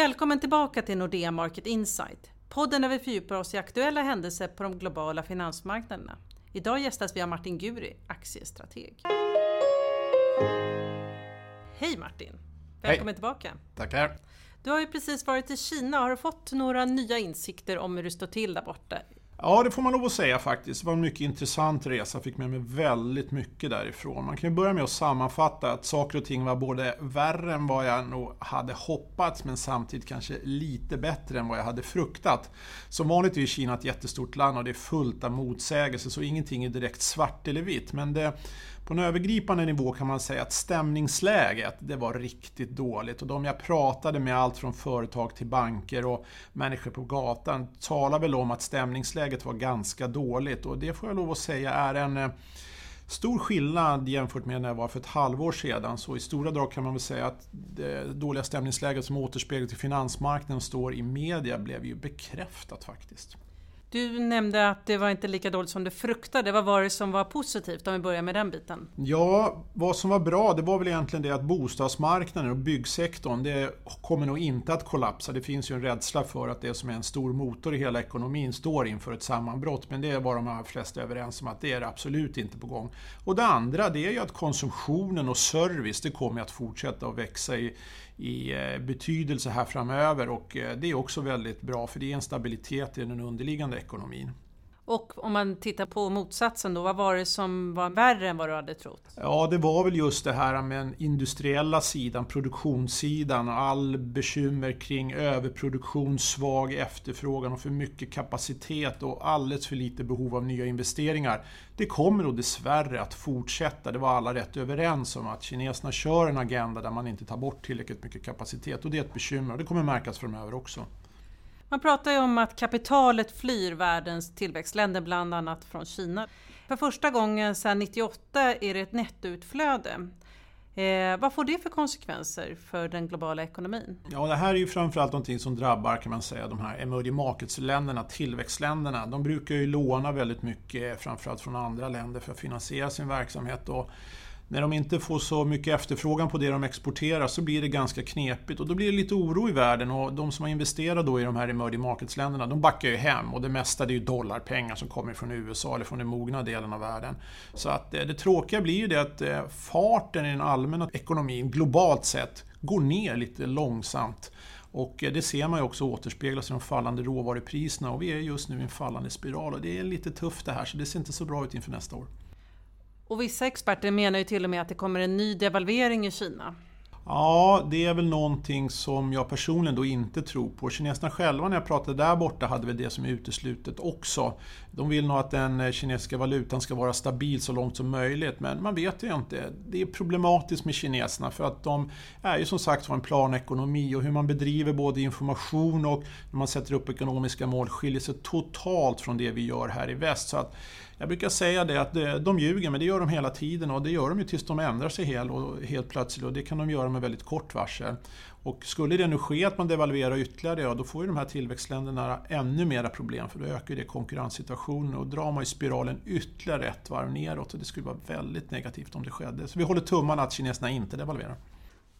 Välkommen tillbaka till Nordea Market Insight. Podden där vi fördjupar oss i aktuella händelser på de globala finansmarknaderna. Idag gästas vi av Martin Guri, aktiestrateg. Hej Martin! Välkommen Hej. tillbaka! Tackar! Du har ju precis varit i Kina. Har du fått några nya insikter om hur det står till där borta? Ja, det får man lov att säga faktiskt. Det var en mycket intressant resa. Jag fick med mig väldigt mycket därifrån. Man kan ju börja med att sammanfatta att saker och ting var både värre än vad jag nog hade hoppats, men samtidigt kanske lite bättre än vad jag hade fruktat. Som vanligt är ju Kina ett jättestort land och det är fullt av motsägelser, så ingenting är direkt svart eller vitt. Men det på en övergripande nivå kan man säga att stämningsläget, det var riktigt dåligt. Och de jag pratade med, allt från företag till banker och människor på gatan, talar väl om att stämningsläget var ganska dåligt. Och det får jag lov att säga är en eh, stor skillnad jämfört med när jag var för ett halvår sedan. Så i stora drag kan man väl säga att det dåliga stämningsläget som återspeglas i finansmarknaden står i media blev ju bekräftat faktiskt. Du nämnde att det var inte lika dåligt som du fruktade. Vad var det som var positivt om vi börjar med den biten? Ja, vad som var bra det var väl egentligen det att bostadsmarknaden och byggsektorn det kommer nog inte att kollapsa. Det finns ju en rädsla för att det som är en stor motor i hela ekonomin står inför ett sammanbrott. Men det var de allra flesta överens om att det är absolut inte på gång. Och det andra det är ju att konsumtionen och service det kommer att fortsätta att växa i, i eh, betydelse här framöver och eh, det är också väldigt bra för det är en stabilitet i den underliggande ekonomin. Och om man tittar på motsatsen då, vad var det som var värre än vad du hade trott? Ja, det var väl just det här med den industriella sidan, produktionssidan och all bekymmer kring överproduktion, svag efterfrågan och för mycket kapacitet och alldeles för lite behov av nya investeringar. Det kommer nog dessvärre att fortsätta. Det var alla rätt överens om att kineserna kör en agenda där man inte tar bort tillräckligt mycket kapacitet och det är ett bekymmer och det kommer märkas framöver också. Man pratar ju om att kapitalet flyr världens tillväxtländer, bland annat från Kina. För första gången sedan 98 är det ett nettoutflöde. Eh, vad får det för konsekvenser för den globala ekonomin? Ja, det här är ju framförallt någonting som drabbar kan man säga, de här emerging markets-länderna, tillväxtländerna. De brukar ju låna väldigt mycket, framförallt från andra länder, för att finansiera sin verksamhet. Och när de inte får så mycket efterfrågan på det de exporterar så blir det ganska knepigt och då blir det lite oro i världen och de som har investerat då i de här emerging markets-länderna de backar ju hem och det mesta det är ju dollarpengar som kommer från USA eller från den mogna delen av världen. Så att eh, det tråkiga blir ju det att eh, farten i den allmänna ekonomin globalt sett går ner lite långsamt. Och eh, det ser man ju också återspeglas i de fallande råvarupriserna och vi är just nu i en fallande spiral och det är lite tufft det här så det ser inte så bra ut inför nästa år. Och vissa experter menar ju till och med att det kommer en ny devalvering i Kina. Ja, det är väl någonting som jag personligen då inte tror på. Kineserna själva när jag pratade där borta hade väl det som är uteslutet också. De vill nog att den eh, kinesiska valutan ska vara stabil så långt som möjligt, men man vet ju inte. Det är problematiskt med kineserna för att de är ju som sagt en planekonomi och hur man bedriver både information och när man sätter upp ekonomiska mål skiljer sig totalt från det vi gör här i väst. Så att jag brukar säga det att eh, de ljuger, men det gör de hela tiden och det gör de ju tills de ändrar sig helt, och helt plötsligt och det kan de göra med väldigt kort varsel. Och skulle det nu ske att man devalverar ytterligare, ja, då får ju de här tillväxtländerna ännu mera problem för då ökar det konkurrenssituationen och drar man ju spiralen ytterligare ett varv neråt och det skulle vara väldigt negativt om det skedde. Så vi håller tummarna att kineserna inte devalverar.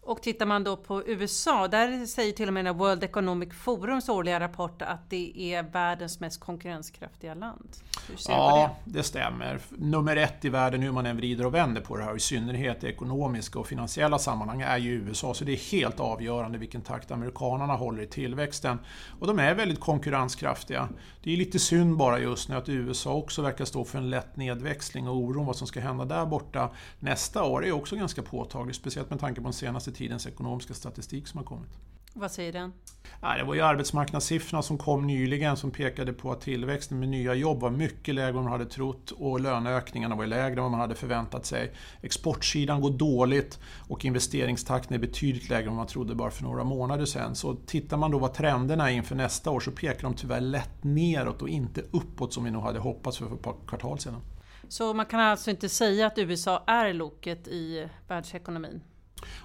Och tittar man då på USA, där säger till och med World Economic Forums årliga rapport att det är världens mest konkurrenskraftiga land. Hur ser ja, det? det? stämmer. Nummer ett i världen, hur man än vrider och vänder på det här, i synnerhet i ekonomiska och finansiella sammanhang, är ju USA. Så det är helt avgörande vilken takt amerikanerna håller i tillväxten. Och de är väldigt konkurrenskraftiga. Det är lite synd bara just nu att USA också verkar stå för en lätt nedväxling och oron vad som ska hända där borta nästa år är också ganska påtaglig, speciellt med tanke på den senaste tidens ekonomiska statistik som har kommit. Vad säger den? Det var ju arbetsmarknadssiffrorna som kom nyligen som pekade på att tillväxten med nya jobb var mycket lägre än man hade trott och löneökningarna var lägre än vad man hade förväntat sig. Exportsidan går dåligt och investeringstakten är betydligt lägre än man trodde bara för några månader sedan. Så tittar man då vad trenderna är inför nästa år så pekar de tyvärr lätt neråt och inte uppåt som vi nog hade hoppats för ett par kvartal sedan. Så man kan alltså inte säga att USA är loket i världsekonomin?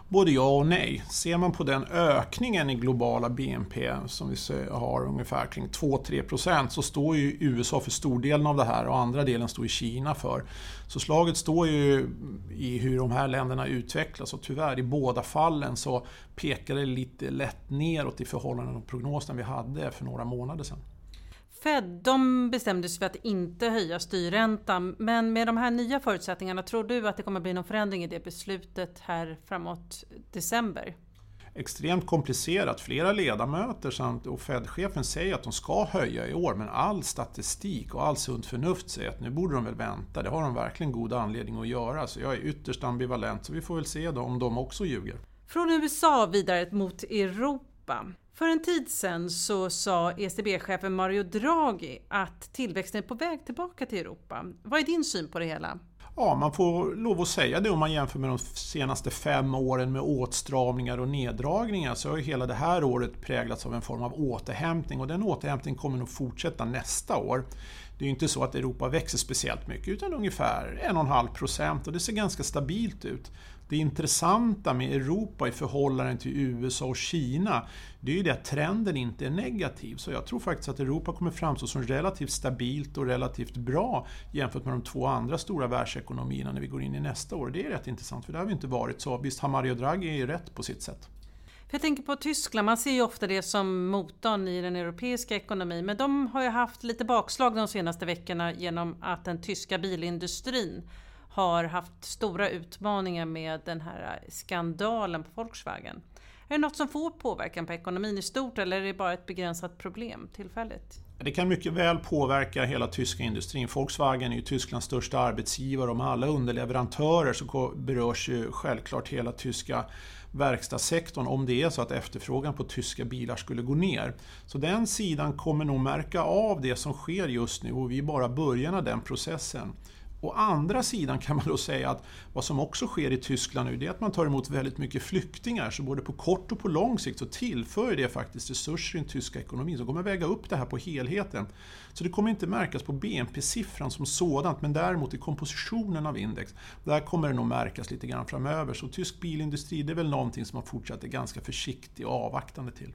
Både ja och nej. Ser man på den ökningen i globala BNP som vi har ungefär kring 2-3% så står ju USA för stordelen av det här och andra delen står ju Kina för. Så slaget står ju i hur de här länderna utvecklas och tyvärr i båda fallen så pekar det lite lätt neråt i förhållande till prognosen vi hade för några månader sedan. Fed de bestämde sig för att inte höja styrräntan. Men med de här nya förutsättningarna, tror du att det kommer bli någon förändring i det beslutet här framåt december? Extremt komplicerat. Flera ledamöter samt och Fed-chefen säger att de ska höja i år, men all statistik och all sunt förnuft säger att nu borde de väl vänta. Det har de verkligen god anledning att göra. Så jag är ytterst ambivalent, så vi får väl se då om de också ljuger. Från USA vidare mot Europa. För en tid sedan så sa ECB-chefen Mario Draghi att tillväxten är på väg tillbaka till Europa. Vad är din syn på det hela? Ja, man får lov att säga det om man jämför med de senaste fem åren med åtstramningar och neddragningar så har ju hela det här året präglats av en form av återhämtning och den återhämtningen kommer nog fortsätta nästa år. Det är ju inte så att Europa växer speciellt mycket utan ungefär 1,5 procent och det ser ganska stabilt ut. Det intressanta med Europa i förhållande till USA och Kina, det är ju det att trenden inte är negativ. Så jag tror faktiskt att Europa kommer framstå som relativt stabilt och relativt bra jämfört med de två andra stora världsekonomierna när vi går in i nästa år. Det är rätt intressant, för det har vi inte varit så. Visst har Mario Draghi rätt på sitt sätt jag tänker på Tyskland, man ser ju ofta det som motorn i den europeiska ekonomin. Men de har ju haft lite bakslag de senaste veckorna genom att den tyska bilindustrin har haft stora utmaningar med den här skandalen på Volkswagen. Är det något som får påverkan på ekonomin i stort eller är det bara ett begränsat problem tillfälligt? Det kan mycket väl påverka hela tyska industrin. Volkswagen är ju Tysklands största arbetsgivare och med alla underleverantörer så berörs ju självklart hela tyska verkstadssektorn om det är så att efterfrågan på tyska bilar skulle gå ner. Så den sidan kommer nog märka av det som sker just nu och vi är bara början av den processen. Å andra sidan kan man då säga att vad som också sker i Tyskland nu det är att man tar emot väldigt mycket flyktingar. Så både på kort och på lång sikt så tillför det faktiskt resurser i den tyska ekonomin som kommer väga upp det här på helheten. Så det kommer inte märkas på BNP-siffran som sådant men däremot i kompositionen av index. Där kommer det nog märkas lite grann framöver. Så tysk bilindustri det är väl någonting som man fortsatt är ganska försiktig och avvaktande till.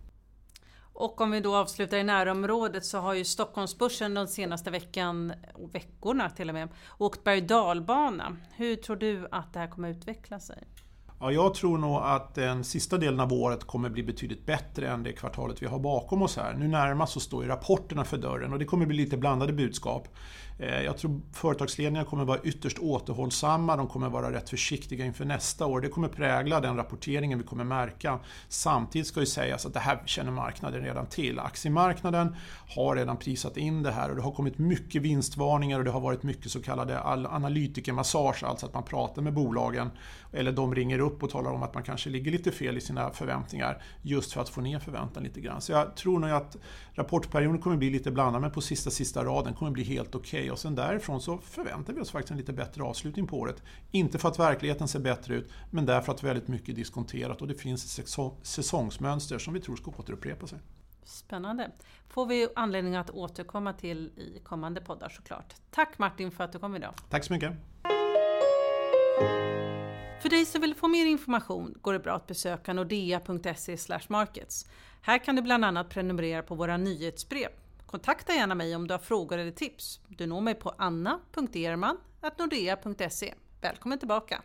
Och om vi då avslutar i närområdet så har ju Stockholmsbörsen de senaste veckan, och veckorna till och med, åkt berg dalbana. Hur tror du att det här kommer utveckla sig? Ja, jag tror nog att den sista delen av året kommer bli betydligt bättre än det kvartalet vi har bakom oss här. Nu närmast så står ju rapporterna för dörren och det kommer bli lite blandade budskap. Eh, jag tror företagsledningar kommer vara ytterst återhållsamma, de kommer vara rätt försiktiga inför nästa år. Det kommer prägla den rapporteringen vi kommer märka. Samtidigt ska ju sägas att det här känner marknaden redan till. Aktiemarknaden har redan prisat in det här och det har kommit mycket vinstvarningar och det har varit mycket så kallade analytikermassage, alltså att man pratar med bolagen eller de ringer upp och talar om att man kanske ligger lite fel i sina förväntningar just för att få ner förväntan lite grann. Så jag tror nog att rapportperioden kommer bli lite blandad men på sista, sista raden kommer bli helt okej. Okay. Och sen därifrån så förväntar vi oss faktiskt en lite bättre avslutning på året. Inte för att verkligheten ser bättre ut men därför att väldigt mycket är diskonterat och det finns ett säsongsmönster som vi tror ska återupprepa sig. Spännande. Får vi anledning att återkomma till i kommande poddar såklart. Tack Martin för att du kom idag. Tack så mycket. För dig som vill få mer information går det bra att besöka nordea.se markets. Här kan du bland annat prenumerera på våra nyhetsbrev. Kontakta gärna mig om du har frågor eller tips. Du når mig på anna.erman.nordea.se. Välkommen tillbaka!